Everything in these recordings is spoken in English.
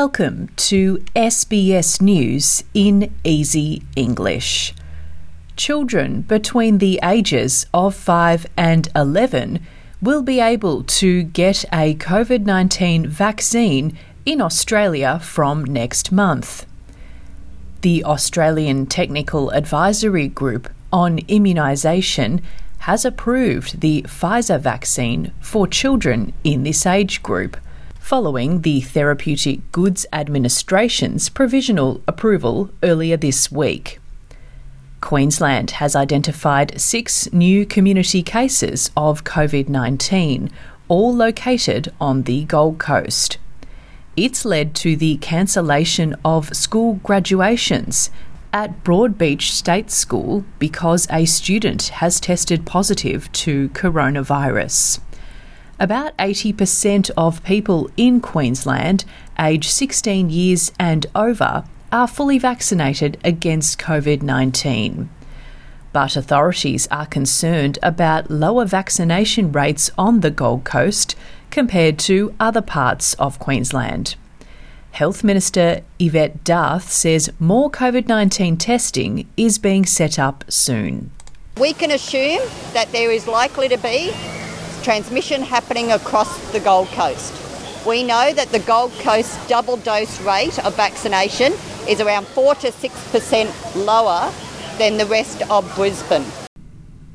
Welcome to SBS News in Easy English. Children between the ages of 5 and 11 will be able to get a COVID 19 vaccine in Australia from next month. The Australian Technical Advisory Group on Immunisation has approved the Pfizer vaccine for children in this age group following the Therapeutic Goods Administration's provisional approval earlier this week. Queensland has identified six new community cases of COVID 19, all located on the Gold Coast. It's led to the cancellation of school graduations at Broadbeach State School because a student has tested positive to coronavirus. About 80% of people in Queensland aged 16 years and over are fully vaccinated against COVID 19. But authorities are concerned about lower vaccination rates on the Gold Coast compared to other parts of Queensland. Health Minister Yvette D'Ath says more COVID 19 testing is being set up soon. We can assume that there is likely to be transmission happening across the Gold Coast. We know that the Gold Coast double dose rate of vaccination is around 4 to 6% lower than the rest of Brisbane.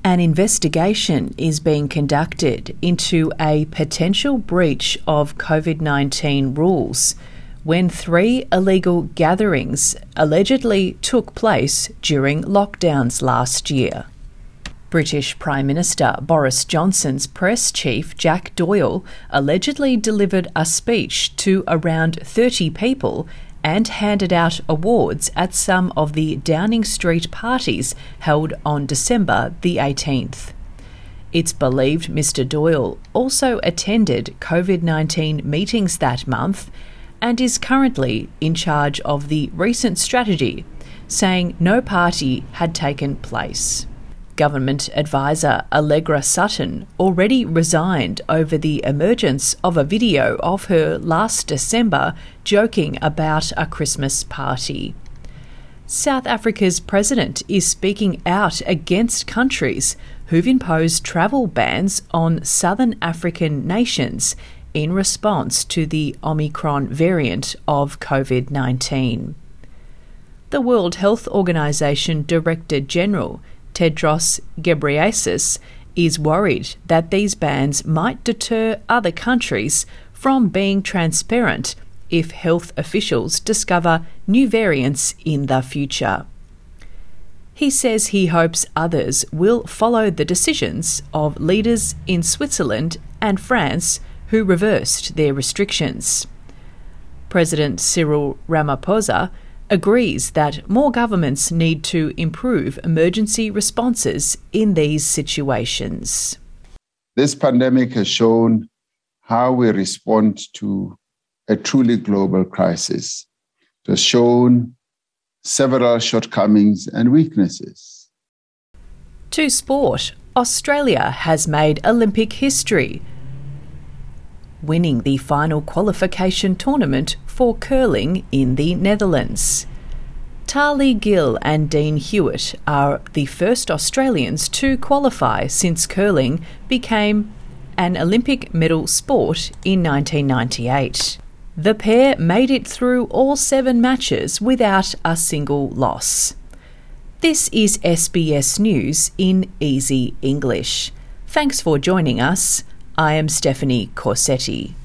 An investigation is being conducted into a potential breach of COVID 19 rules when three illegal gatherings allegedly took place during lockdowns last year. British Prime Minister Boris Johnson's press chief, Jack Doyle, allegedly delivered a speech to around 30 people and handed out awards at some of the Downing Street parties held on December the 18th. It's believed Mr. Doyle also attended COVID 19 meetings that month and is currently in charge of the recent strategy, saying no party had taken place. Government advisor Allegra Stratton already resigned over the emergence of a video of her last December joking about a Christmas party. South Africa's president is speaking out against countries who've imposed travel bans on southern African nations in response to the Omicron variant of COVID 19. The World Health Organization Director General Tedros Ghebreyesus is worried that these bans might deter other countries from being transparent if health officials discover new variants in the future. He says he hopes others will follow the decisions of leaders in Switzerland and France who reversed their restrictions. President Cyril Ramaphosa agrees that more governments need to improve emergency responses in these situations. This pandemic has shown how we respond to a truly global crisis. It has shown several shortcomings and weaknesses. To sport, Australia has made Olympic history winning the final qualification tournament for curling in the Netherlands. Tahli Gill and Dean Hewitt are the first Australians to qualify since curling became an Olympic medal sport in 1998. The pair made it through all seven matches without a single loss. This is SBS News in Easy English. Thanks for joining us. I am Stephanie Corsetti.